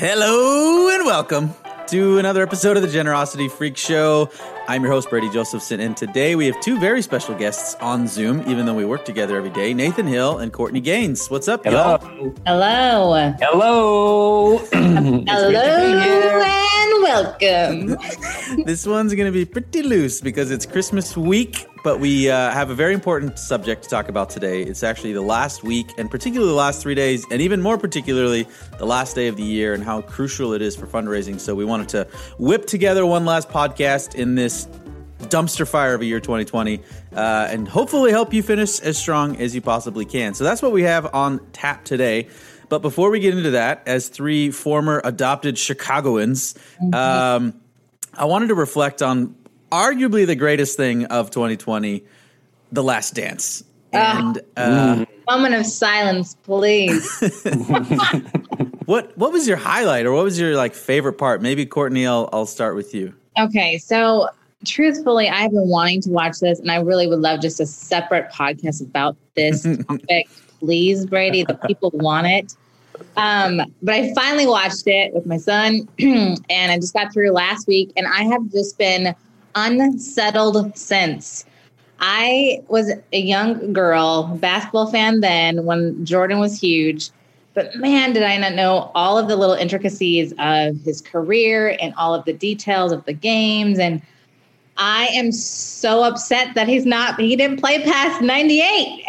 Hello and welcome to another episode of the Generosity Freak Show. I'm your host, Brady Josephson, and today we have two very special guests on Zoom, even though we work together every day Nathan Hill and Courtney Gaines. What's up, Hello. y'all? Hello. Hello. Hello and welcome. This one's going to be pretty loose because it's Christmas week, but we uh, have a very important subject to talk about today. It's actually the last week, and particularly the last three days, and even more particularly the last day of the year, and how crucial it is for fundraising. So we wanted to whip together one last podcast in this dumpster fire of a year 2020 uh, and hopefully help you finish as strong as you possibly can. So that's what we have on tap today. But before we get into that, as three former adopted Chicagoans, um, I wanted to reflect on arguably the greatest thing of 2020, The Last Dance. And uh, Moment of silence, please. what what was your highlight or what was your like favorite part? Maybe Courtney, I'll, I'll start with you. Okay, so truthfully, I've been wanting to watch this, and I really would love just a separate podcast about this topic. Please, Brady, the people want it. Um, but I finally watched it with my son, and I just got through last week, and I have just been unsettled since. I was a young girl, basketball fan then when Jordan was huge. But man, did I not know all of the little intricacies of his career and all of the details of the games. And I am so upset that he's not, he didn't play past 98.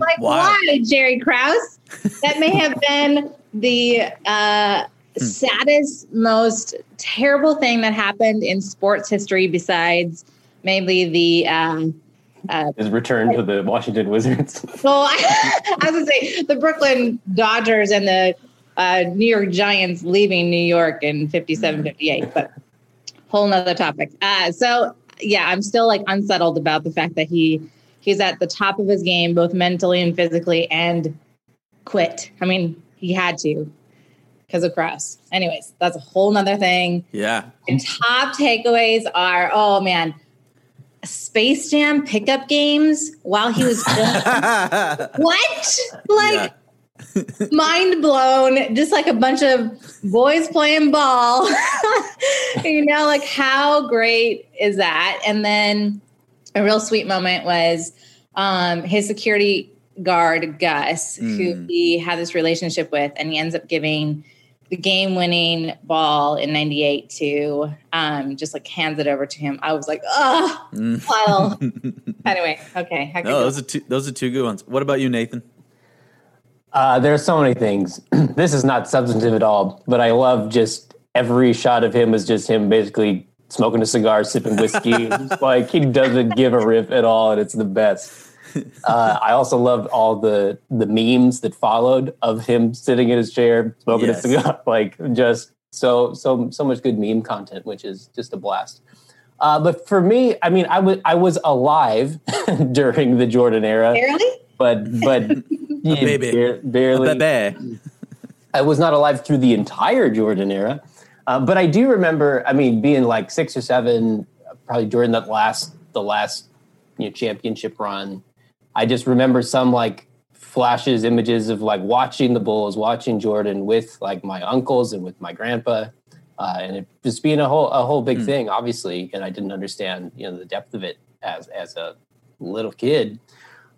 like, Wow. why, Jerry Krause? That may have been the uh, saddest, most terrible thing that happened in sports history besides maybe the. Um, uh, His return to the Washington Wizards. well, I, I was gonna say the Brooklyn Dodgers and the uh, New York Giants leaving New York in 57, 58, but whole nother topic. Uh, so yeah, I'm still like unsettled about the fact that he he's at the top of his game, both mentally and physically, and quit. I mean, he had to because of Krause. Anyways, that's a whole nother thing. Yeah. And top takeaways are, oh man, Space Jam pickup games while he was what? Like mind blown. Just like a bunch of boys playing ball. you know, like how great is that? And then a real sweet moment was um, his security guard Gus, who Mm. he had this relationship with, and he ends up giving the game winning ball in 98 to um just like hands it over to him. I was like, oh Mm. well. anyway, okay. No, go. those are two those are two good ones. What about you, Nathan? Uh, there's so many things. this is not substantive at all, but I love just every shot of him is just him basically smoking a cigar, sipping whiskey. Like he doesn't give a rip at all, and it's the best. Uh, I also loved all the the memes that followed of him sitting in his chair smoking Yes. a cigar. Like just so so so much good meme content, which is just a blast. Uh, but for me, I mean, I was I was alive during the Jordan era, Barely? but but yeah, baby. bar- barely. Bebe. I was not alive through the entire Jordan era, uh, but I do remember. I mean, being like six or seven, probably during that last the last you know championship run. I just remember some like flashes, images of like watching the Bulls, watching Jordan with like my uncles and with my grandpa, uh, and it just being a whole a whole big thing, obviously. And I didn't understand you know the depth of it as as a little kid.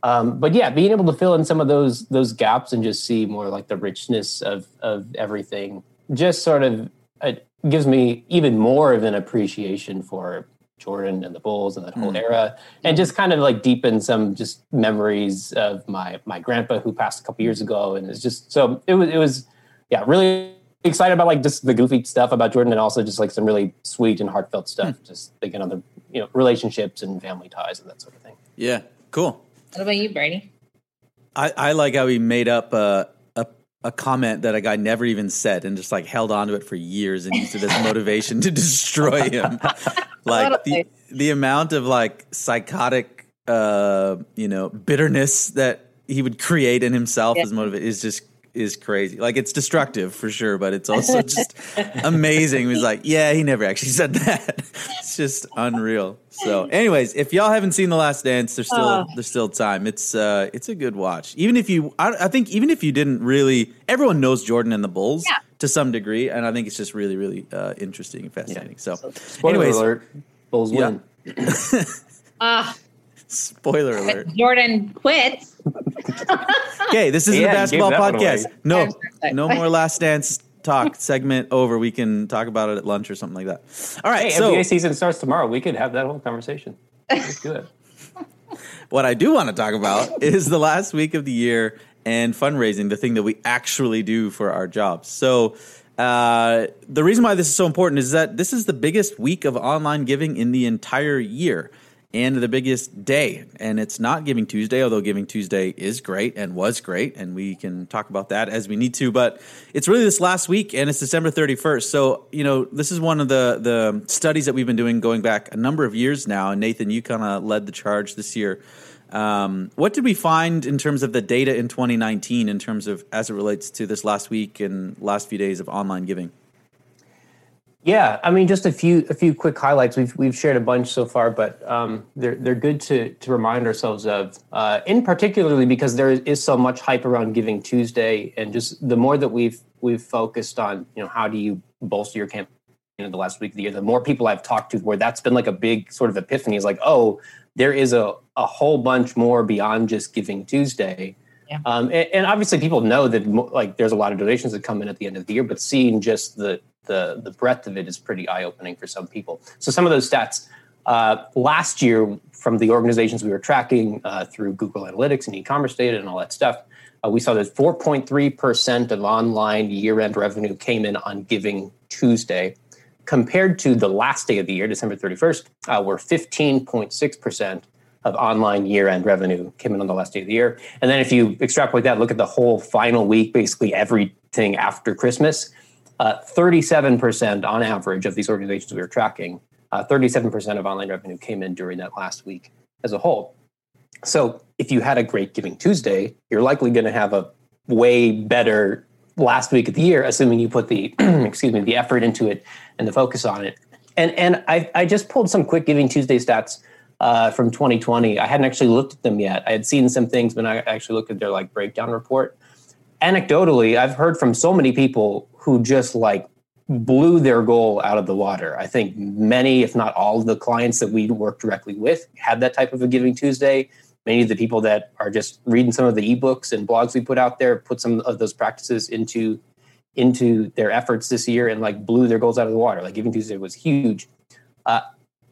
Um, but yeah, being able to fill in some of those those gaps and just see more like the richness of of everything, just sort of it gives me even more of an appreciation for Jordan and the Bulls and that whole hmm. era, and just kind of like deepen some just memories of my my grandpa who passed a couple years ago, and it's just so it was it was yeah really excited about like just the goofy stuff about Jordan and also just like some really sweet and heartfelt hmm. stuff, just thinking of the you know relationships and family ties and that sort of thing. Yeah. Cool. What about you, Brady? I, I like how he made up a, a comment that a guy never even said and just like held on to it for years and used it as motivation to destroy him. like the, the amount of like psychotic uh you know bitterness that he would create in himself Yeah. as motivate is just is crazy. Like it's destructive for sure, but it's also just amazing. He's like, yeah, he never actually said that. it's just unreal. So, anyways, if y'all haven't seen The Last Dance, there's still oh. there's still time. It's uh it's a good watch. Even if you, I, I, think even if you didn't really, everyone knows Jordan and the Bulls yeah. to some degree, and I think it's just really really uh, interesting and fascinating. Yeah. So, so anyways, alert, Bulls yeah. win. Ah. Spoiler alert. Jordan quits. okay, this is yeah, the basketball podcast. No, no more last dance talk segment over. We can talk about it at lunch or something like that. All right. Hey, so, NBA season starts tomorrow. We could have that whole conversation. It's good. what I do want to talk about is the last week of the year and fundraising, the thing that we actually do for our jobs. So, uh, the reason why this is so important is that this is the biggest week of online giving in the entire year and the biggest day. And it's not Giving Tuesday, although Giving Tuesday is great and was great. And we can talk about that as we need to. But it's really this last week, and it's December 31st. So, you know, this is one of the, the studies that we've been doing going back a number of years now. And Nathan, you kind of led the charge this year. Um, what did we find in terms of the data in 2019 in terms of as it relates to this last week and last few days of online giving? Yeah, I mean, just a few a few quick highlights. We've we've shared a bunch so far, but um, they're they're good to to remind ourselves of. Uh, in particularly because there is so much hype around Giving Tuesday, and just the more that we've we've focused on, you know, how do you bolster your campaign in the last week of the year, the more people I've talked to where that's been like a big sort of epiphany is like, oh, there is a a whole bunch more beyond just Giving Tuesday. Yeah. Um, and, and, obviously, people know that like there's a lot of donations that come in at the end of the year, but seeing just the the the breadth of it is pretty eye opening for some people. So some of those stats uh, last year from the organizations we were tracking uh, through Google Analytics and e-commerce data and all that stuff, uh, we saw that 4.3 percent of online year-end revenue came in on Giving Tuesday, compared to the last day of the year, December 31st, uh, where 15.6 percent of online year-end revenue came in on the last day of the year. And then if you extrapolate that, look at the whole final week, basically everything after Christmas, uh, 37% on average of these organizations we were tracking, uh, 37% of online revenue came in during that last week as a whole. So if you had a great Giving Tuesday, you're likely going to have a way better last week of the year, assuming you put the excuse me the effort into it and the focus on it. And and I, I just pulled some quick Giving Tuesday stats uh, from 2020. I hadn't actually looked at them yet. I had seen some things, but I actually looked at their like breakdown report. Anecdotally, I've heard from so many people who just like blew their goal out of the water. I think many, if not all, of the clients that we work directly with had that type of a Giving Tuesday. Many of the people that are just reading some of the ebooks and blogs we put out there put some of those practices into into their efforts this year and like blew their goals out of the water. Like Giving Tuesday was huge. Uh,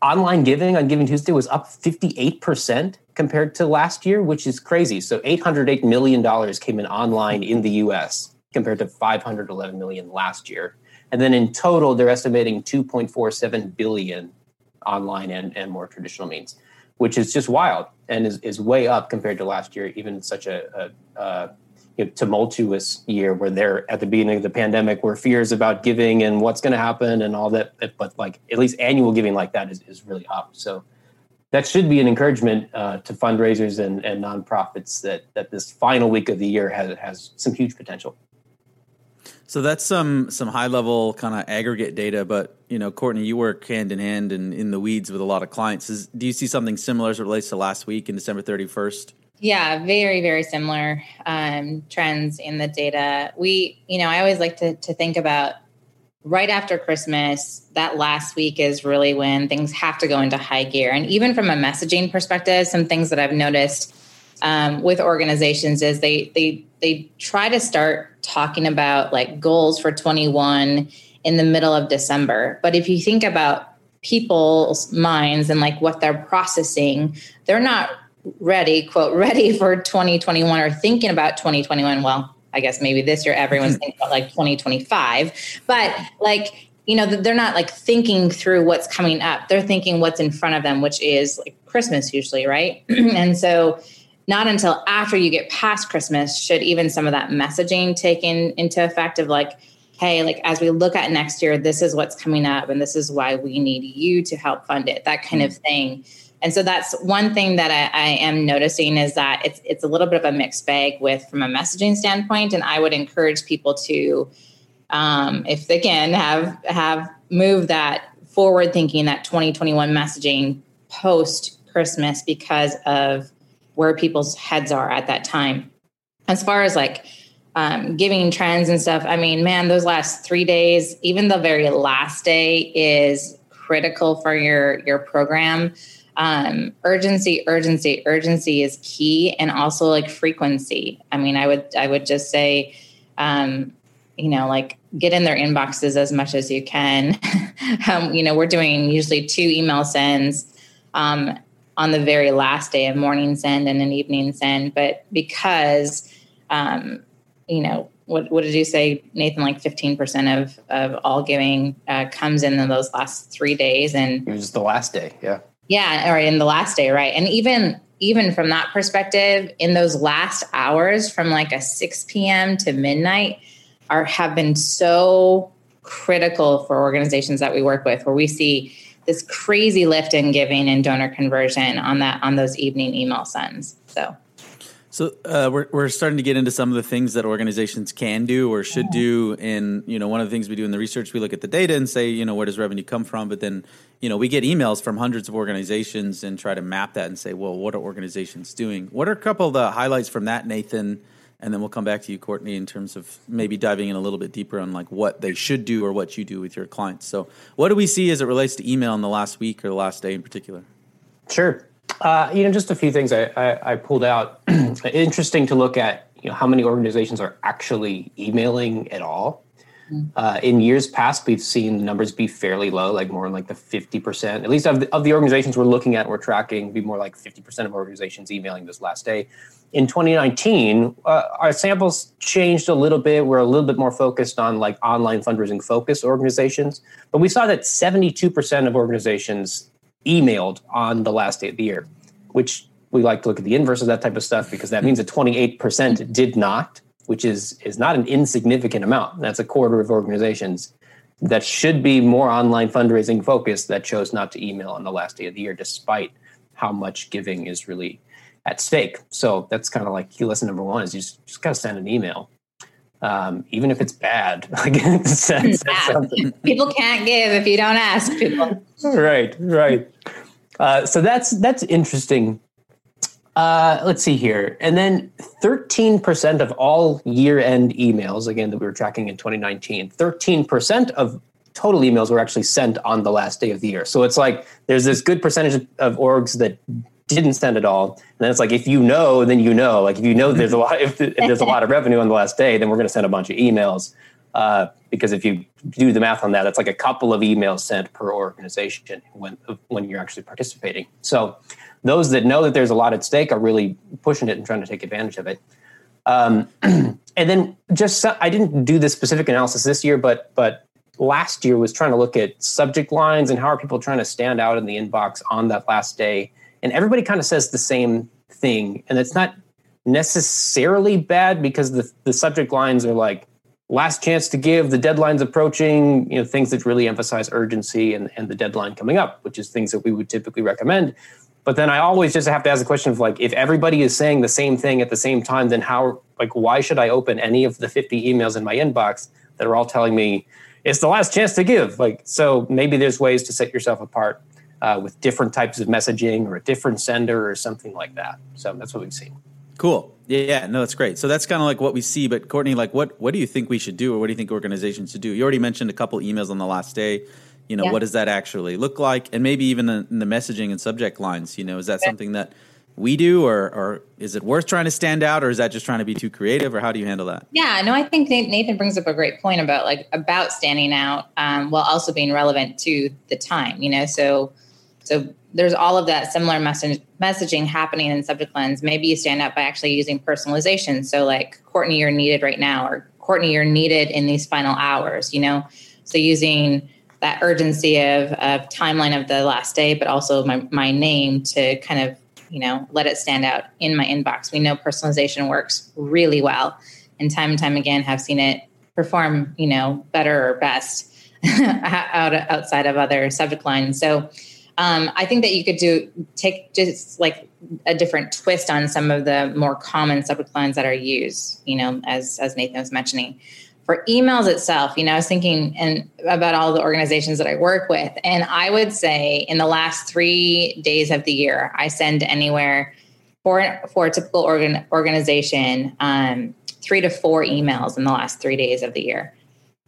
online giving on Giving Tuesday was up 58% compared to last year, which is crazy. So $808 million came in online in the US compared to 511 million last year. And then in total, they're estimating 2.47 billion online and, and more traditional means, which is just wild and is, is way up compared to last year, even such a, a, a you know, tumultuous year where they're at the beginning of the pandemic where fears about giving and what's going to happen and all that. But like at least annual giving like that is, is really up. So that should be an encouragement uh, to fundraisers and, and nonprofits that, that this final week of the year has, has some huge potential. So that's some some high level kind of aggregate data, but you know, Courtney, you work hand in hand and in the weeds with a lot of clients. Is, do you see something similar as it relates to last week in December thirty first? Yeah, very very similar um, trends in the data. We, you know, I always like to to think about right after Christmas. That last week is really when things have to go into high gear, and even from a messaging perspective, some things that I've noticed um, with organizations is they they they try to start talking about like goals for 21 in the middle of December. But if you think about people's minds and like what they're processing, they're not ready, quote, ready for 2021 or thinking about 2021. Well, I guess maybe this year everyone's mm-hmm. thinking about like 2025, but like, you know, they're not like thinking through what's coming up. They're thinking what's in front of them, which is like Christmas usually, right? and so not until after you get past Christmas should even some of that messaging take in, into effect of like, hey, like as we look at next year, this is what's coming up and this is why we need you to help fund it, that kind of thing. and so that's one thing that I, I, am noticing is that it's it's a little bit of a mixed bag with from a messaging standpoint. And I would encourage people to, um, if they can, have have move that forward thinking that 2021 messaging post Christmas because of where people's heads are at that time. As far as like um, giving trends and stuff, I mean, man, those last three days, even the very last day is critical for your your program. Um, urgency urgency urgency is key and also like frequency. I mean i would i would just say um, you know like get in their inboxes as much as you can. Um, you know we're doing usually two email sends um, on the very last day of morning send and an evening send but because um, you know what, what did you say nathan like 15% of, of all giving uh, comes in, in those last three days and it was the last day yeah yeah, or in the last day, right? And even even from that perspective, in those last hours from like a 6 p.m. to midnight are have been so critical for organizations that we work with where we see this crazy lift in giving and donor conversion on that on those evening email sends. So so uh, we're we're starting to get into some of the things that organizations can do or should do. And you know, one of the things we do in the research, we look at the data and say, you know, where does revenue come from? But then, you know, we get emails from hundreds of organizations and try to map that and say, well, what are organizations doing? What are a couple of the highlights from that, Nathan? And then we'll come back to you, Courtney, in terms of maybe diving in a little bit deeper on like what they should do or what you do with your clients. So, what do we see as it relates to email in the last week or the last day in particular? Sure. Uh, you know, just a few things I, I, I pulled out. Interesting to look at, you know, how many organizations are actually emailing at all. Uh, in years past, we've seen numbers be fairly low, like more like the 50%, at least of the, of the organizations we're looking at, we're tracking, be more like 50% of organizations emailing this last day. In 2019, uh, our samples changed a little bit. We're a little bit more focused on like online fundraising focused organizations, but we saw that 72% of organizations emailed on the last day of the year, which we like to look at the inverse of that type of stuff because that means that 28% did not, which is is not an insignificant amount. That's a quarter of organizations that should be more online fundraising focused that chose not to email on the last day of the year despite how much giving is really at stake. So that's kind of like key lesson number one is you just, just got to send an email um, even if it's bad. people can't give if you don't ask people. right, right. Uh, so that's that's interesting. Uh, let's see here, and then 13% of all year-end emails, again that we were tracking in 2019, 13% of total emails were actually sent on the last day of the year. So it's like there's this good percentage of orgs that didn't send at all. And then it's like if you know, then you know. Like if you know there's a lot if, if there's a lot of revenue on the last day, then we're going to send a bunch of emails. Uh, because if you do the math on that, it's like a couple of emails sent per organization when when you're actually participating. So those that know that there's a lot at stake are really pushing it and trying to take advantage of it. Um, and then just I didn't do this specific analysis this year, but but last year was trying to look at subject lines and how are people trying to stand out in the inbox on that last day. And everybody kind of says the same thing. And it's not necessarily bad because the, the subject lines are like last chance to give the deadline's approaching you know things that really emphasize urgency and, and the deadline coming up which is things that we would typically recommend but then i always just have to ask the question of like if everybody is saying the same thing at the same time then how like why should i open any of the 50 emails in my inbox that are all telling me it's the last chance to give like so maybe there's ways to set yourself apart uh, with different types of messaging or a different sender or something like that. So that's what we've seen. Cool. Yeah, no, that's great. So that's kind of like what we see. But Courtney, like, what what do you think we should do, or what do you think organizations should do? You already mentioned a couple emails on the last day. You know, yeah. what does that actually look like, and maybe even in the messaging and subject lines. You know, is that something that we do, or or is it worth trying to stand out, or is that just trying to be too creative, or how do you handle that? Yeah, no, I think Nathan brings up a great point about like about standing out um, while also being relevant to the time. You know, so so there's all of that similar message messaging happening in subject lines. Maybe you stand out by actually using personalization. So like Courtney, you're needed right now, or Courtney, you're needed in these final hours, you know? So using that urgency of, of timeline of the last day, but also my, my name to kind of, you know, let it stand out in my inbox. We know personalization works really well and time and time again have seen it perform, you know, better or best out outside of other subject lines. So um, I think that you could do take just like a different twist on some of the more common subject lines that are used. You know, as as Nathan was mentioning, for emails itself, you know, I was thinking and about all the organizations that I work with, and I would say in the last three days of the year, I send anywhere for for a typical organ, organization um, three to four emails in the last three days of the year.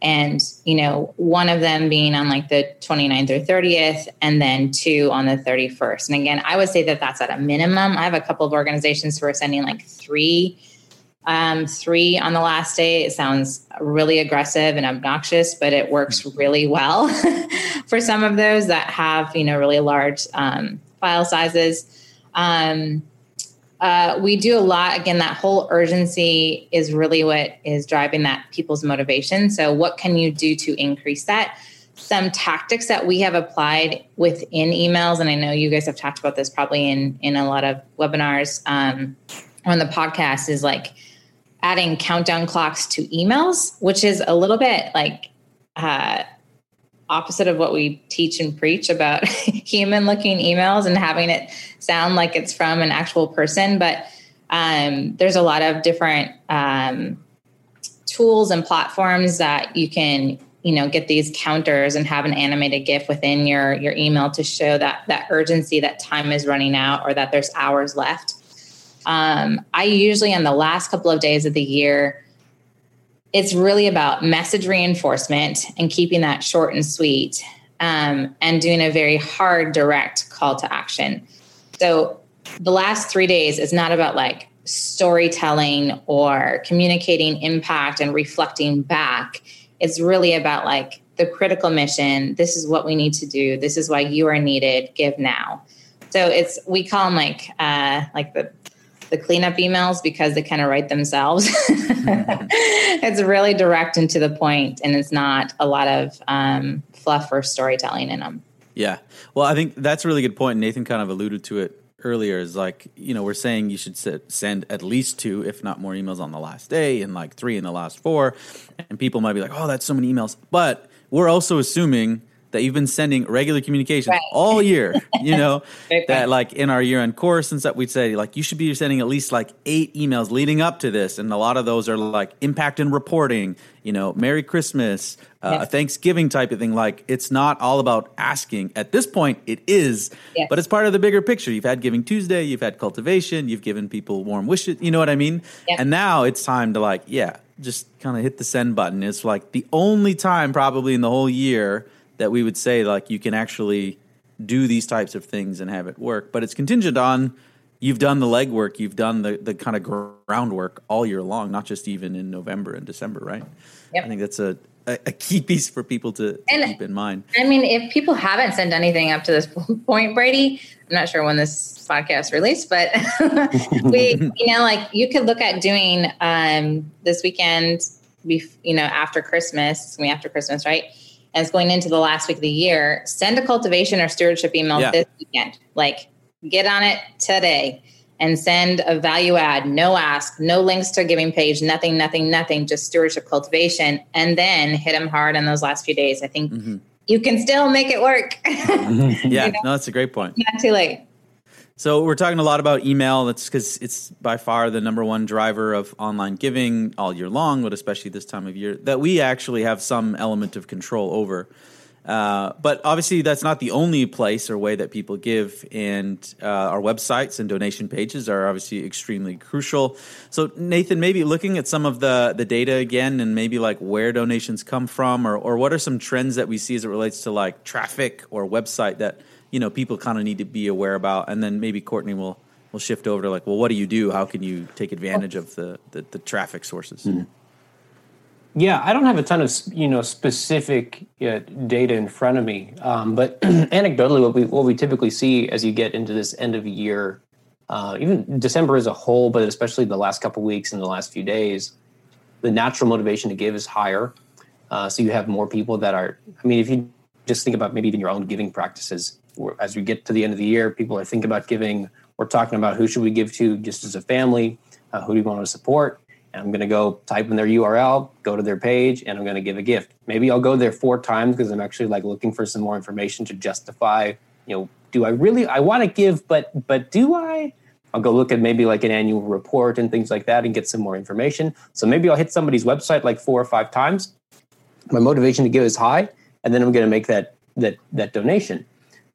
And you know one of them being on like the 29th or 30th and then two on the 31st and again i would say that that's at a minimum. I have a couple of organizations who are sending like three um, three on the last day it sounds really aggressive and obnoxious but it works really well for some of those that have you know really large um, file sizes. Um, uh, we do a lot. Again that whole urgency is really what is driving that people's motivation. So what can you do to increase that? Some tactics that we have applied within emails and i know you guys have talked about this probably in in a lot of webinars um, on the podcast is like adding countdown clocks to emails which is a little bit like uh, opposite of what we teach and preach about human looking emails and having it sound like it's from an actual person. But um, there's a lot of different um, tools and platforms that you can you know get these counters and have an animated gif within your your email to show that that urgency that time is running out or that there's hours left um, i usually in the last couple of days of the year it's really about message reinforcement and keeping that short and sweet um, and doing a very hard, direct call to action. So the last three days is not about like storytelling or communicating impact and reflecting back. It's really about like the critical mission. This is what we need to do. This is why you are needed. Give now. So it's we call them like uh, like the the cleanup emails because they kind of write themselves. it's really direct and to the point, and it's not a lot of um, fluff or storytelling in them. Yeah. Well, I think that's a really good point. Nathan kind of alluded to it earlier is like, you know, we're saying you should send at least two, if not more emails on the last day and like three in the last four. And people might be like, oh, that's so many emails. But we're also assuming that you've been sending regular communication right. all year, you know, that like in our year end course and stuff, we'd say like you should be sending at least like eight emails leading up to this. And a lot of those are like impact and reporting, you know, Merry Christmas, uh, yes. a Thanksgiving type of thing. Like it's not all about asking. At this point, it is, yes. but it's part of the bigger picture. You've had Giving Tuesday, you've had cultivation, you've given people warm wishes, you know what I mean? Yes. And now it's time to like, yeah, just kind of hit the send button. It's like the only time probably in the whole year that we would say like you can actually do these types of things and have it work. But it's contingent on you've done the legwork, you've done the the kind of groundwork all year long, not just even in November and December, right? Yep. I think that's a a, a key piece for people to, to and, keep in mind. I mean, if people haven't sent anything up to this point, Brady, I'm not sure when this podcast released, but we, you know, like you could look at doing um, this weekend, you know, after Christmas, it's gonna be after Christmas, right? And it's going into the last week of the year, send a cultivation or stewardship email yeah. this weekend. Like, get on it today and send a value add, no ask, no links to a giving page, nothing, nothing, nothing, just stewardship cultivation, and then hit them hard in those last few days. I think mm-hmm. you can still make it work. yeah, you know? no, that's a great point. Not too late. So we're talking a lot about email. That's because it's by far the number one driver of online giving all year long, but especially this time of year that we actually have some element of control over. Uh, but obviously, that's not the only place or way that people give, and uh, our websites and donation pages are obviously extremely crucial. So, Nathan, maybe looking at some of the the data again, and maybe like where donations come from, or or what are some trends that we see as it relates to like traffic or website that you know people kind of need to be aware about and then maybe courtney will will shift over to like well what do you do? How can you take advantage of the the, the traffic sources? Mm-hmm. yeah i don't have a ton of you know specific uh, data in front of me um, but anecdotally what we what we typically see as you get into this end of year uh, even december as a whole but especially the last couple weeks and the last few days the natural motivation to give is higher. Uh, so you have more people that are i mean if you just think about maybe even your own giving practices as we get to the end of the year, people are thinking about giving. We're talking about who should we give to just as a family, uh, who do you want to support. And I'm going to go type in their URL, go to their page, and I'm going to give a gift. Maybe I'll go there four times because I'm actually like looking for some more information to justify, you know, do I really I want to give, but but do I? I'll go look at maybe like an annual report and things like that and get some more information. So maybe I'll hit somebody's website like four or five times. My motivation to give is high, and then I'm going to make that that that donation.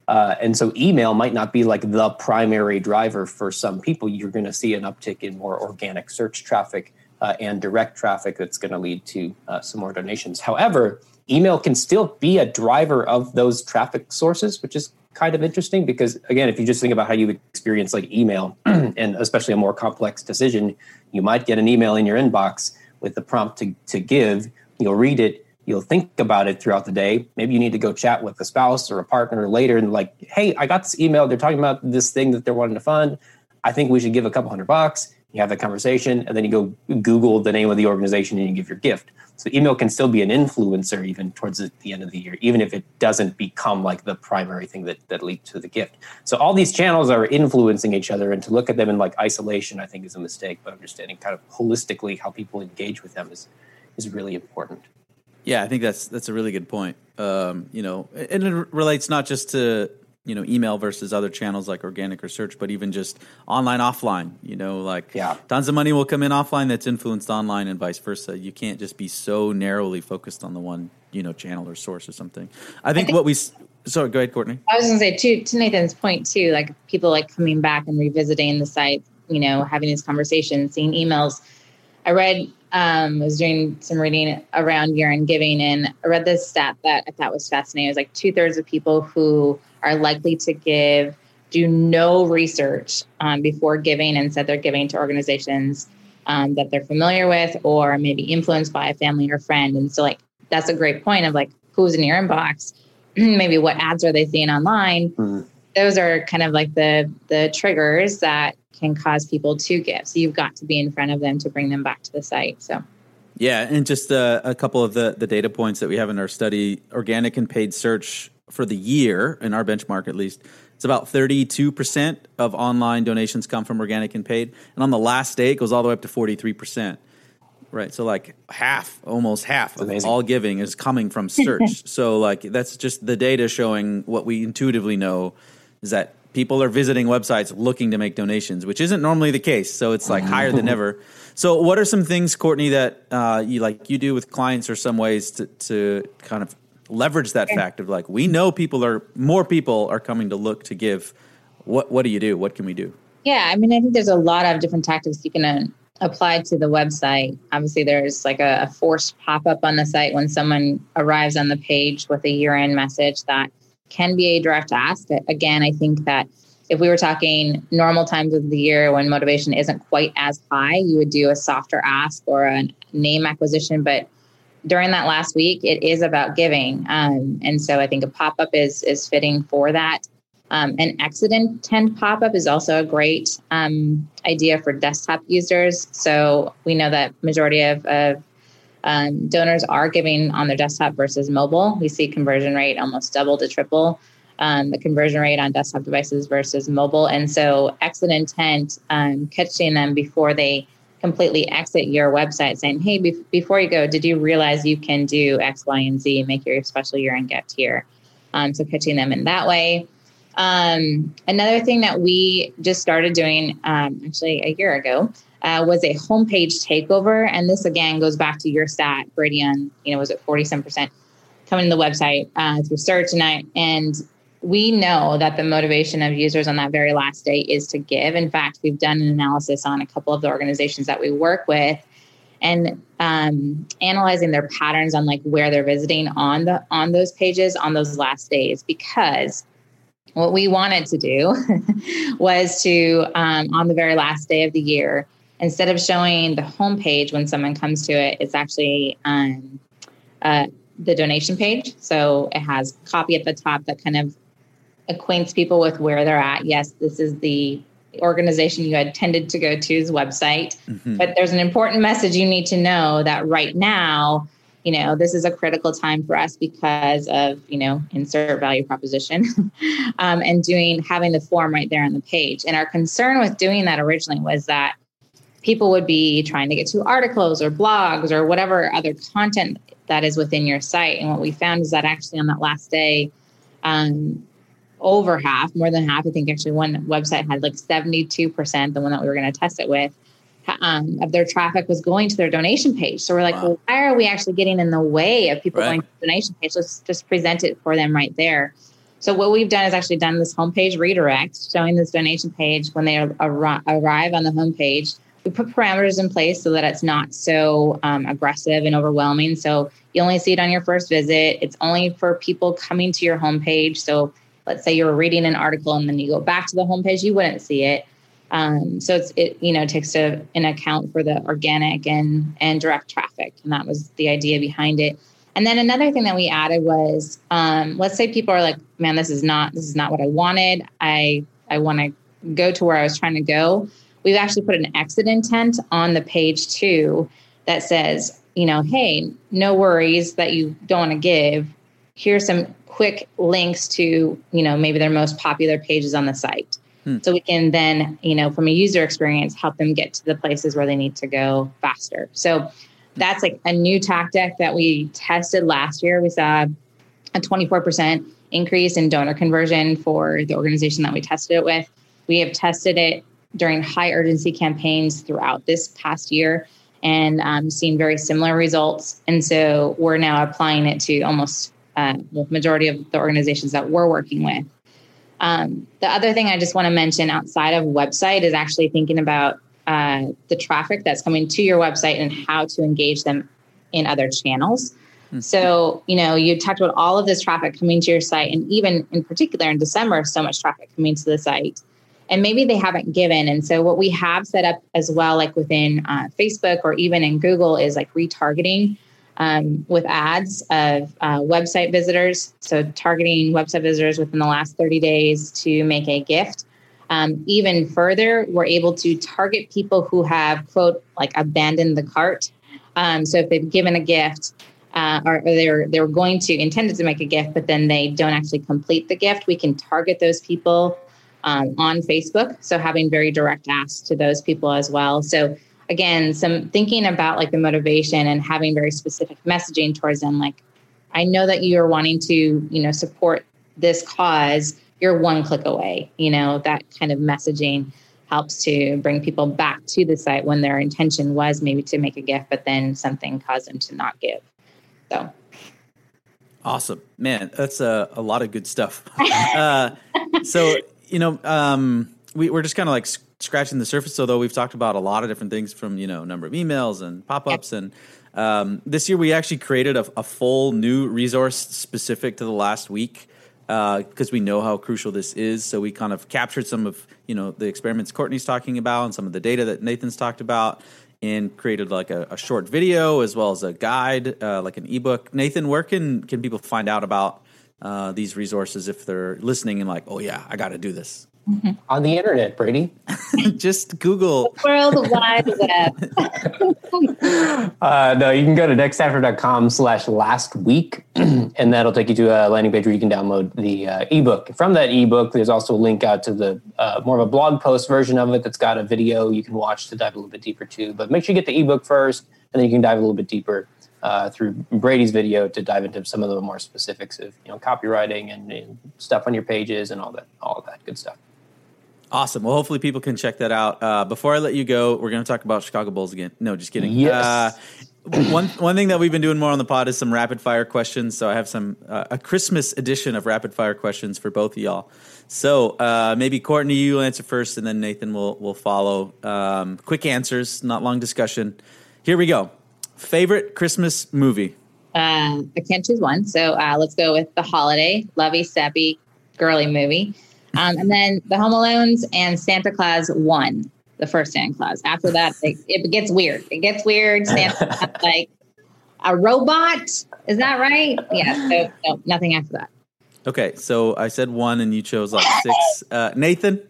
Uh, and so email might not be like the primary driver for some people. You're going to see an uptick in more organic search traffic uh, and direct traffic that's going to lead to uh, some more donations. However, email can still be a driver of those traffic sources, which is kind of interesting because again, if you just think about how you experience like email and especially a more complex decision, you might get an email in your inbox with the prompt to, to give. You'll read it, you'll think about it throughout the day. Maybe you need to go chat with a spouse or a partner later and like, hey, I got this email. They're talking about this thing that they're wanting to fund. I think we should give a couple hundred bucks. You have that conversation, and then you go Google the name of the organization and you give your gift. So email can still be an influencer even towards the end of the year, even if it doesn't become like the primary thing that, that leads to the gift. So all these channels are influencing each other, and to look at them in like isolation, I think is a mistake. But understanding kind of holistically how people engage with them is is really important. Yeah, I think that's that's a really good point. Um, you know, and it relates not just to you know email versus other channels like organic or search but even just online offline you know like yeah. tons of money will come in offline that's influenced online and vice versa you can't just be so narrowly focused on the one you know channel or source or something i think, I think what we sorry go ahead courtney i was going to say to, to nathan's point too like people like coming back and revisiting the site you know having these conversations seeing emails i read um, I was doing some reading around end giving, and I read this stat that I thought was fascinating. It was like two thirds of people who are likely to give do no research um, before giving and said they're giving to organizations um, that they're familiar with or maybe influenced by a family or friend. And so, like, that's a great point of like, who's in your inbox? maybe what ads are they seeing online? Mm-hmm. Those are kind of like the the triggers that can cause people to give. So you've got to be in front of them to bring them back to the site. So. Yeah, and just uh, a couple of the, the data points that we have in our study organic and paid search for the year, in our benchmark at least, it's about 32% of online donations come from organic and paid. And on the last day, it goes all the way up to 43%. Right. So, like half, almost half that's of amazing. all giving is coming from search. so, like, that's just the data showing what we intuitively know is that people are visiting websites looking to make donations, which isn't normally the case. So, it's like higher than ever. So, what are some things, Courtney, that uh, you like you do with clients, or some ways to, to kind of leverage that fact of like we know people are more people are coming to look to give. What what do you do? What can we do? Yeah, I mean, I think there's a lot of different tactics you can uh, apply to the website. Obviously, there's like a, a forced pop up on the site when someone arrives on the page with a year end message that can be a direct ask. Again, I think that if we were talking normal times of the year when motivation isn't quite as high, you would do a softer ask or a name acquisition. But during that last week, it is about giving. Um, and so I think a pop up is, is fitting for that. Um, an exit intent pop up is also a great um, idea for desktop users. So we know that majority of, of um, donors are giving on their desktop versus mobile. We see conversion rate almost double to triple um, the conversion rate on desktop devices versus mobile. And so exit intent, um, catching them before they completely exit your website saying, hey, be- before you go, did you realize you can do X, Y, and Z, make your special year end gift here? Um, so catching them in that way. Um, another thing that we just started doing um, actually a year ago uh, was a homepage takeover. And this again goes back to your stat, Brady, on, you know, was it 47% coming to the website uh, through search. And I, and we know that the motivation of users on that very last day is to give. In fact, we've done an analysis on a couple of the organizations that we work with and um, analyzing their patterns on like where they're visiting on the on those pages on those last days because what we wanted to do was to um, on the very last day of the year instead of showing the home page when someone comes to it it's actually um, uh, the donation page so it has copy at the top that kind of acquaints people with where they're at. Yes, this is the organization you had tended to go to's website, mm-hmm. but there's an important message you need to know that right now, you know, this is a critical time for us because of, you know, insert value proposition um, and doing having the form right there on the page. And our concern with doing that originally was that people would be trying to get to articles or blogs or whatever other content that is within your site. And what we found is that actually on that last day, um, over half, more than half. I think actually one website had like 72%, the one that we were going to test it with, um, of their traffic was going to their donation page. So we're like, wow. well, why are we actually getting in the way of people right. going to the donation page? Let's just present it for them right there. So what we've done is actually done this homepage redirect, showing this donation page when they ar- arrive on the homepage. We put parameters in place so that it's not so um, aggressive and overwhelming. So you only see it on your first visit. It's only for people coming to your homepage. So let's say you're reading an article and then you go back to the homepage, you wouldn't see it. Um, so it's it you know takes to an account for the organic and and direct traffic, and that was the idea behind it. And then another thing that we added was, um, let's say people are like, "Man, this is not this is not what I wanted. I I want to go to where I was trying to go." We've actually put an exit intent on the page too that says, you know, hey, no worries that you don't want to give. Here's some quick links to, you know, maybe their most popular pages on the site. Hmm. So we can then, you know, from a user experience, help them get to the places where they need to go faster. So that's like a new tactic that we tested last year. We saw a 24% increase in donor conversion for the organization that we tested it with. We have tested it during high urgency campaigns throughout this past year and um, seen very similar results. And so we're now applying it to almost uh, the majority of the organizations that we're working with. Um, the other thing I just want to mention outside of website is actually thinking about uh, the traffic that's coming to your website and how to engage them in other channels. Mm-hmm. So, you know, you talked about all of this traffic coming to your site, and even in particular in December, so much traffic coming to the site. And maybe they haven't given. And so, what we have set up as well, like within uh, Facebook or even in Google, is like retargeting um, with ads of uh, website visitors. So, targeting website visitors within the last 30 days to make a gift. Um, even further, we're able to target people who have, quote, like abandoned the cart. Um, so, if they've given a gift, uh, or, they're they're going to intended to make a gift, but then they don't actually complete the gift, we can target those people um, on Facebook. So having very direct asks to those people as well. So again, some thinking about like the motivation and having very specific messaging towards them. Like, I know that you are wanting to, you know, support this cause. You're one click away. You know, that kind of messaging helps to bring people back to the site when their intention was maybe to make a gift, but then something caused them to not give. So. Awesome, man. That's a, a lot of good stuff. uh, so, you know, um, we, we're just kind of like scratching the surface. Although we've talked about a lot of different things, from you know number of emails and pop ups, and um, this year we actually created a, a, full new resource specific to the last week because uh, we know how crucial this is. So we kind of captured some of you know the experiments Courtney's talking about and some of the data that Nathan's talked about. And created like a, a short video as well as a guide, uh, like an ebook. Nathan, where can can people find out about uh, these resources if they're listening and like, oh yeah, I got to do this? Mm-hmm. On the internet, Brady. Just Google World Wide Web. uh, no, you can go to nextafter.com slash last week, and that'll take you to a landing page where you can download the uh, ebook. From that ebook, there's also a link out to the uh, more of a blog post version of it that's got a video you can watch to dive a little bit deeper too. But make sure you get the ebook first, and then you can dive a little bit deeper uh, through Brady's video to dive into some of the more specifics of you know copywriting and, and, stuff on your pages and all that all that good stuff. Awesome. Well, hopefully people can check that out. Uh, before I let you go, we're going to talk about Chicago Bulls again. No, just kidding. Yes. Uh, one one thing that we've been doing more on the pod is some rapid fire questions. So I have some uh, a Christmas edition of rapid fire questions for both of y'all. So uh, maybe Courtney, you answer first, and then Nathan will will follow. Um, quick answers, not long discussion. Here we go. Favorite Christmas movie? Uh, I can't choose one, so uh, let's go with The Holiday. Lovey, sappy, girly movie. Um, and then the Home Alones and Santa Clause one, the first Santa Clause. After that, it, it gets weird. It gets weird. Santa like a robot. Is that right? Yeah. So no, nothing after that. Okay, so I said one, and you chose like six. Uh, Nathan,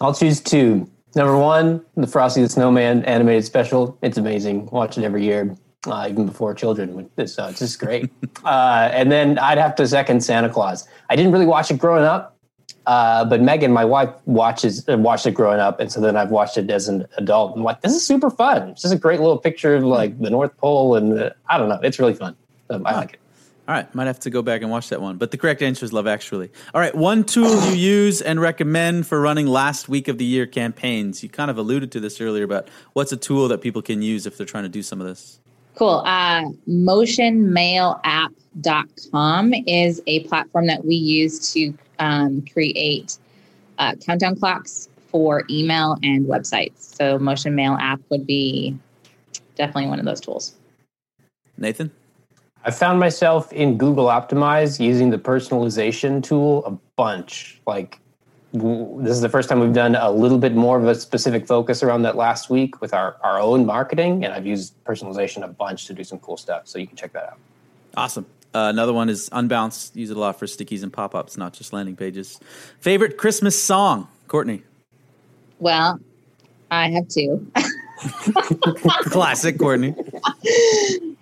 I'll choose two. Number one, the Frosty the Snowman animated special. It's amazing. Watch it every year, uh, even before children. It's, uh, it's just great. uh, and then I'd have to second Santa Clause. I didn't really watch it growing up. Uh, but Megan, my wife, watches uh, watched it growing up, and so then I've watched it as an adult. I'm like, this is super fun. It's just a great little picture of like the North Pole, and uh, I don't know, it's really fun. Um, I like it. All right, might have to go back and watch that one. But the correct answer is Love Actually. All right, one tool you use and recommend for running last week of the year campaigns. You kind of alluded to this earlier, but what's a tool that people can use if they're trying to do some of this? Cool. Uh, motionmailapp.com is a platform that we use to um, create uh, countdown clocks for email and websites. So, Motion Mail app would be definitely one of those tools. Nathan? I found myself in Google Optimize using the personalization tool a bunch. Like, this is the first time we've done a little bit more of a specific focus around that last week with our, our own marketing. And I've used personalization a bunch to do some cool stuff. So you can check that out. Awesome. Uh, another one is Unbounce. Use it a lot for stickies and pop ups, not just landing pages. Favorite Christmas song, Courtney? Well, I have two. Classic, Courtney.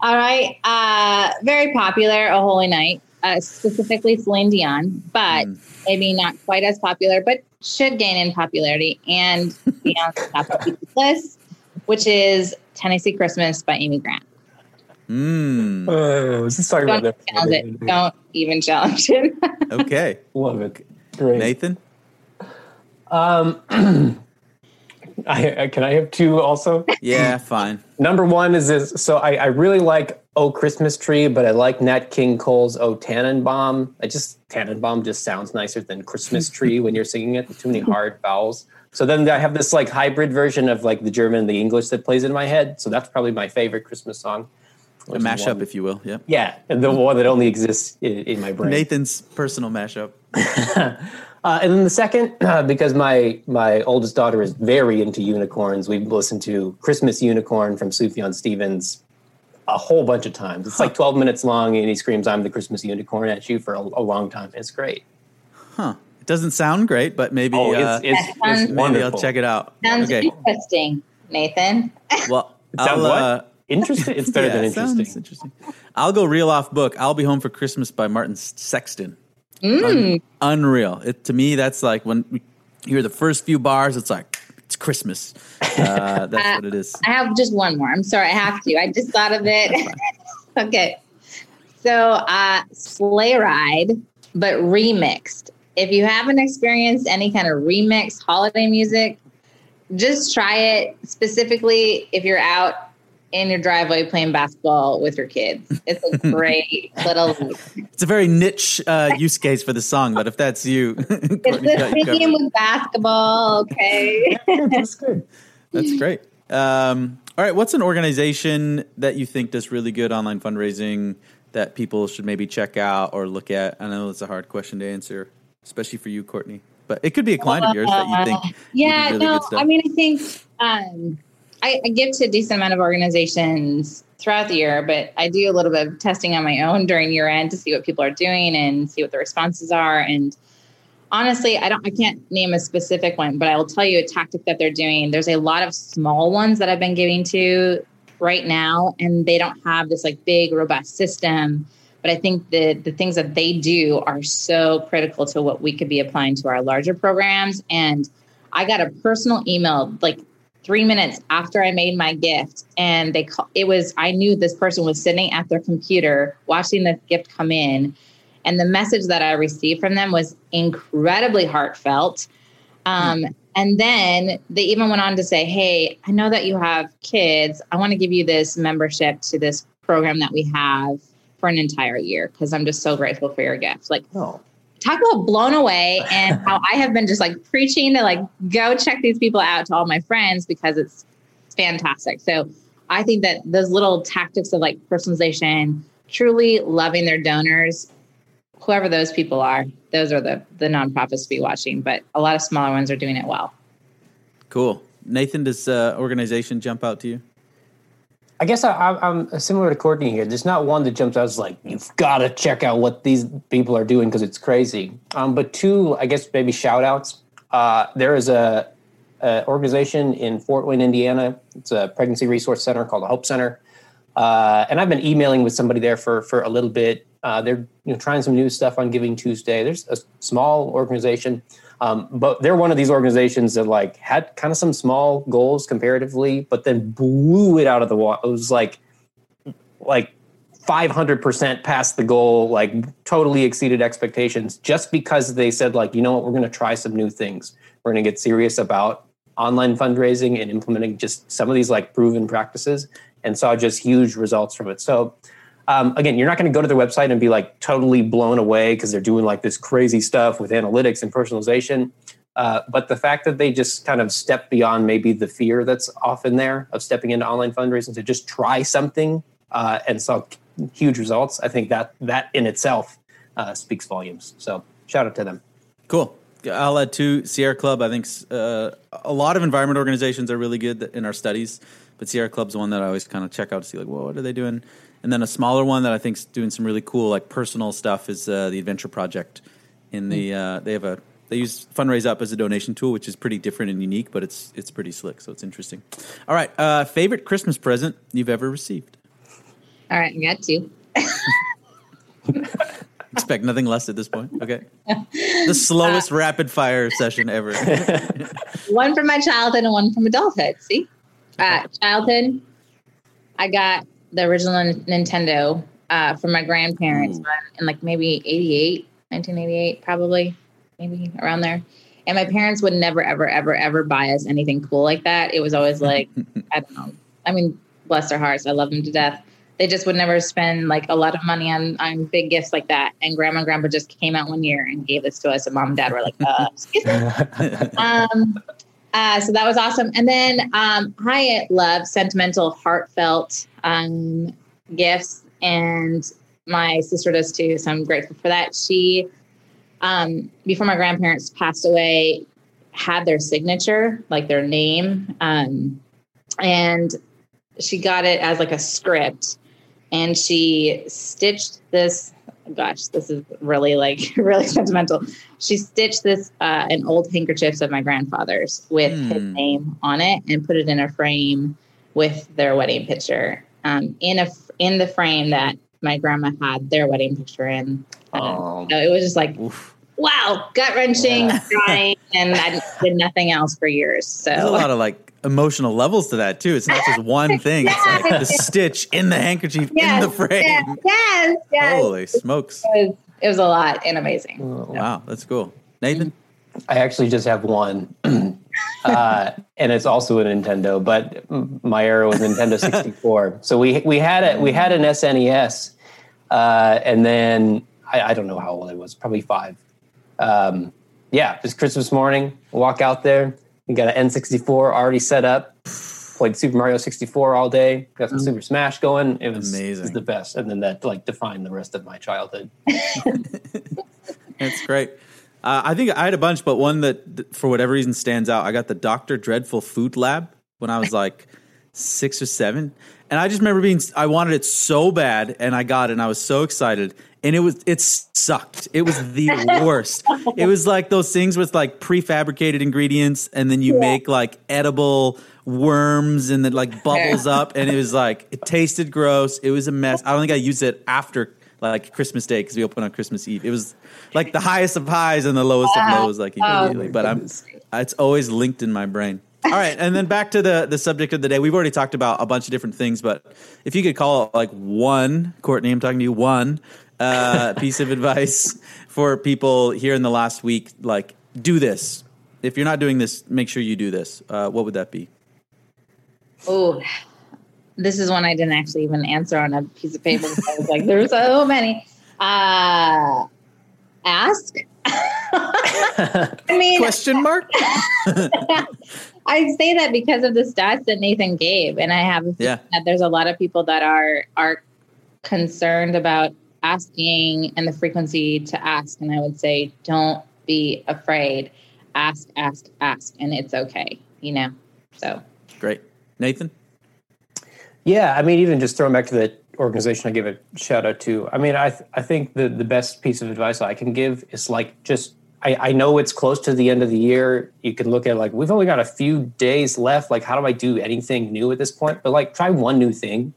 All right. Uh, very popular, O Holy Night, uh, specifically Celine Dion, but Mm. maybe not quite as popular, but should gain in popularity and be on the top of people's list, which is Tennessee Christmas by Amy Grant. Mm, Oh, let's talk Don't challenge it. Don't even challenge it. okay. Love it. Great. Nathan? Um, I, I- can I have two also? Yeah, fine. Number one is this. So I, I really like Oh Christmas Tree, but I like Nat King Cole's Oh Tannenbaum. I just Tannenbaum just sounds nicer than Christmas Tree when you're singing it. Too many hard vowels. So then I have this like hybrid version of like the German and the English that plays in my head. So that's probably my favorite Christmas song. A mashup, if you will. Yeah. Yeah, the one that only exists in, in my brain. Nathan's personal mashup. Uh, and then the second, uh, because my my oldest daughter is very into unicorns, we've listened to Christmas Unicorn from Sufjan Stevens a whole bunch of times. It's like 12 minutes long, and he screams, I'm the Christmas unicorn at you for a, a long time. It's great. Huh. It doesn't sound great, but maybe, Oh, uh, it's, it's, it's maybe wonderful. I'll check it out. Sounds okay. interesting, Nathan. Well, Sounds what? uh, Interesting? It's better yeah, than interesting. interesting. I'll go real off book. I'll be home for Christmas by Martin Sexton. Mm. Unreal. It, to me, that's like when you hear the first few bars, it's like it's Christmas. Uh, that's what it is. I have just one more. I'm sorry, I have to. I just thought of it. okay. So, uh, Sleigh Ride, but remixed. If you haven't experienced any kind of remix holiday music, just try it specifically if you're out in your driveway playing basketball with your kids. It's a great little. It's a very niche uh, use case for the song, but if that's you, It's you theme with basketball. Okay. That's good. That's great. Um, all right, what's an organization that you think does really good online fundraising that people should maybe check out or look at? I know it's a hard question to answer, especially for you, Courtney. But it could be a client of yours that you think. yeah really no i mean i think um, I, I give to a decent amount of organizations throughout the year but i do a little bit of testing on my own during year end to see what people are doing and see what the responses are. And honestly i don't i can't name a specific one but i will tell you a tactic that they're doing. There's a lot of small ones that i've been giving to right now and they don't have this like big robust system. But I think the the things that they do are so critical to what we could be applying to our larger programs. And I got a personal email like three minutes after I made my gift, and they call, it was I knew this person was sitting at their computer watching this gift come in, and the message that I received from them was incredibly heartfelt. Um, and then they even went on to say, "Hey, I know that you have kids. I want to give you this membership to this program that we have." for an entire year because I'm just so grateful for your gift. Like, Oh, talk about blown away and how I have been just like preaching to like go check these people out to all my friends because it's fantastic. So I think that those little tactics of like personalization, truly loving their donors, whoever those people are, those are the the nonprofits to be watching. But a lot of smaller ones are doing it well. Cool. Nathan, does uh, organization jump out to you? I guess I, I'm similar to Courtney here. There's not one that jumps out as like you've got to check out what these people are doing because it's crazy. Um, but two, I guess maybe shout outs. Uh, there is a, a organization in Fort Wayne, Indiana. It's a pregnancy resource center called the Hope Center, uh, and I've been emailing with somebody there for for a little bit. Uh, they're you know trying some new stuff on Giving Tuesday. There's a small organization. Um, but they're one of these organizations that like had kind of some small goals comparatively, but then blew it out of the water. It was like, like 500% past the goal, like totally exceeded expectations, just because they said, like, you know what, we're going to try some new things. We're going to get serious about online fundraising and implementing just some of these like proven practices and saw just huge results from it. So, um, again, you're not going to go to their website and be like totally blown away because they're doing like this crazy stuff with analytics and personalization. Uh, but the fact that they just kind of step beyond maybe the fear that's often there of stepping into online fundraising to just try something uh, and saw huge results, I think that that in itself uh, speaks volumes. So shout out to them. Cool. I'll add to Sierra Club. I think uh, a lot of environment organizations are really good in our studies, but Sierra Club's one that I always kind of check out to see like, well, what are they doing? And then a smaller one that I think is doing some really cool like personal stuff is uh, the Adventure Project. In the uh, they have a they use Fundraise Up as a donation tool, which is pretty different and unique, but it's it's pretty slick, so it's interesting. All right, uh, favorite Christmas present you've ever received? All right, I got two. Expect nothing less at this point. Okay, the slowest uh, rapid fire session ever. one from my childhood and one from adulthood. See, uh, childhood, I got the original Nintendo uh, from my grandparents Ooh. in like maybe 88, 1988, probably, maybe around there. And my parents would never, ever, ever, ever buy us anything cool like that. It was always like, I don't know. I mean, bless their hearts. I love them to death. They just would never spend like a lot of money on, on big gifts like that. And grandma and grandpa just came out one year and gave this to us. And mom and dad were like, uh, um, uh, so that was awesome. And then um, I love sentimental, heartfelt um, gifts, and my sister does too. So I'm grateful for that. She, um, before my grandparents passed away, had their signature, like their name, um, and she got it as like a script, and she stitched this gosh, this is really like really sentimental. She stitched this uh, an old handkerchiefs of my grandfather's with mm. his name on it and put it in a frame with their wedding picture. Um, in a in the frame that my grandma had their wedding picture in. Oh. So it was just like, Oof. wow, gut wrenching, crying, and I did nothing else for years. So There's a lot of like emotional levels to that too. It's not just one thing. yes. It's like the stitch in the handkerchief yes. in the frame. Yes, yes. yes. Holy smokes! It was, it was, a lot and amazing. Oh, wow, that's cool. Nathan, I actually just have one, uh, and it's also a Nintendo, but my era was Nintendo 64. so we we had it. We had an SNES, uh, and then I, I, don't know how old I was, probably five. Um, yeah, it was Christmas morning. Walk out there you got an N64 already set up. Played Super Mario 64 all day. Got some mm. Super Smash going. It was amazing. It was the best. And then that like defined the rest of my childhood. That's great. Uh, I think I had a bunch, but one that for whatever reason stands out. I got the Doctor Dreadful Food Lab when I was like six or seven, and I just remember being I wanted it so bad, and I got it, and I was so excited and it was it sucked. It was the worst. It was like those things with like prefabricated ingredients, and then you yeah. make like edible worms, and then like bubbles up, and it was like it tasted gross. It was a mess. I don't think I used it after like Christmas Day because we opened on Christmas Eve. It was like the highest of highs and the lowest of lows, like immediately. Oh, but I'm it's always linked in my brain. All right, and then back to the the subject of the day. We've already talked about a bunch of different things, but if you could call it like one, Courtney, I'm talking to you, one uh, piece of advice for people here in the last week? Like, do this. If you're not doing this, make sure you do this. Uh, what would that be? Oh, this is one I didn't actually even answer on a piece of paper. I was like, there's so many. Uh, ask. I mean, question mark. I say that because of the stats that Nathan gave, and I have yeah. that there's a lot of people that are are concerned about asking and the frequency to ask. And I would say, don't be afraid. Ask, ask, ask, and it's okay, you know? So great. Nathan? Yeah, I mean, even just throwing back to the organization I give a shout out to. I mean, I th- I think the the best piece of advice I can give is like just I, I know it's close to the end of the year. You can look at like we've only got a few days left. Like, how do I do anything new at this point? But like, try one new thing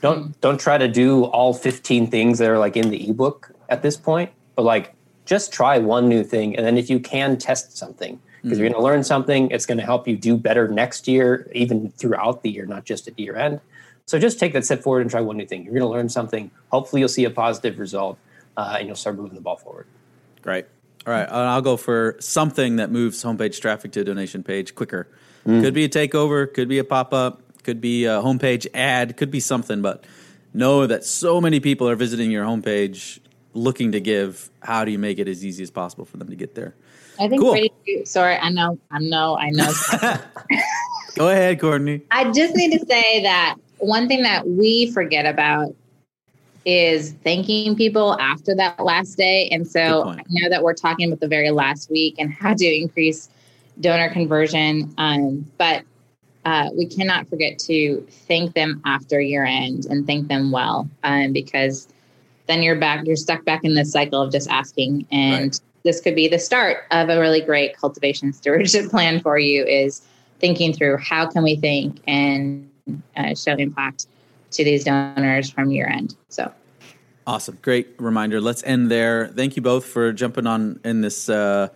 don't don't try to do all 15 things that are like in the ebook at this point but like just try one new thing and then if you can test something because you're going to learn something. It's going to help you do better next year, even throughout the year, not just at year end. So just take that step forward and try one new thing. You're going to learn something. Hopefully, you'll see a positive result, uh, and you'll start moving the ball forward. Great. All right, I'll go for something that moves homepage traffic to a donation page quicker. Mm. Could be a takeover, could be a pop up, could be a homepage ad, could be something, but know that so many people are visiting your homepage looking to give. How do you make it as easy as possible for them to get there? I think cool. Sorry, I know, I know, I know. Go ahead, Courtney. I just need to say that one thing that we forget about is thanking people after that last day. And so I know that we're talking about the very last week and how to increase donor conversion. Um, but uh, we cannot forget to thank them after year end and thank them well um, because then you're back, you're stuck back in this cycle of just asking. And right. this could be the start of a really great cultivation stewardship plan for you is thinking through how can we think and uh, show impact to these donors from year end. So awesome. Great reminder. Let's end there. Thank you both for jumping on in this uh,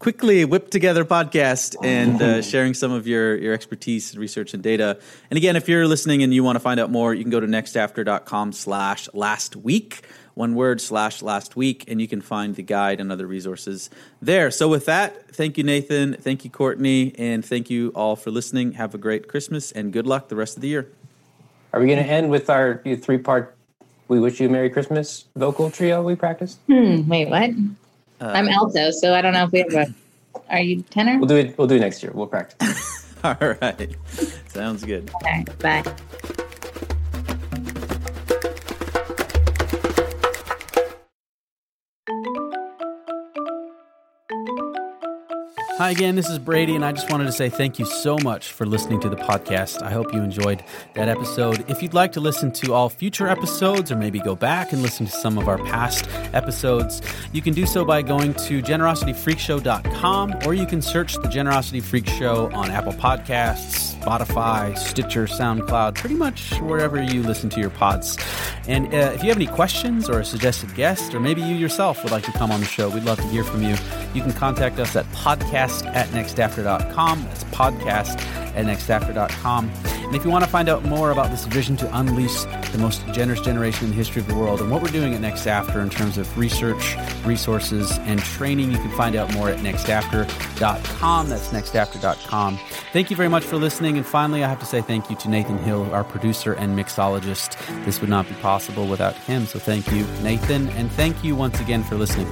quickly whipped together podcast and uh, sharing some of your, your expertise, research, and data. And again, if you're listening and you want to find out more, you can go to nextafter.com slash last week one word slash last week, and you can find the guide and other resources there. So, with that, thank you, Nathan. Thank you, Courtney. And thank you all for listening. Have a great Christmas and good luck the rest of the year. Are we going to end with our three part We Wish You a Merry Christmas vocal trio we practiced? Hmm, wait, what? Uh, I'm alto, so I don't know if we have a. Are you tenor? We'll do it. We'll do it next year. We'll practice. all right. Sounds good. Okay. Bye. Hi again, this is Brady, and I just wanted to say thank you so much for listening to the podcast. I hope you enjoyed that episode. If you'd like to listen to all future episodes or maybe go back and listen to some of our past episodes, you can do so by going to generosityfreakshow.com or you can search the Generosity Freak Show on Apple Podcasts Spotify, Stitcher, SoundCloud, pretty much wherever you listen to your pods. And uh, if you have any questions or a suggested guest, or maybe you yourself would like to come on the show, we'd love to hear from you. You can contact us at podcast at nextafter.com. That's podcast at nextafter.com. And if you want to find out more about this vision to unleash the most generous generation in the history of the world and what we're doing at NextAfter in terms of research, resources, and training, you can find out more at nextafter.com. That's nextafter.com. Thank you very much for listening. And finally, I have to say thank you to Nathan Hill, our producer and mixologist. This would not be possible without him. So thank you, Nathan. And thank you once again for listening.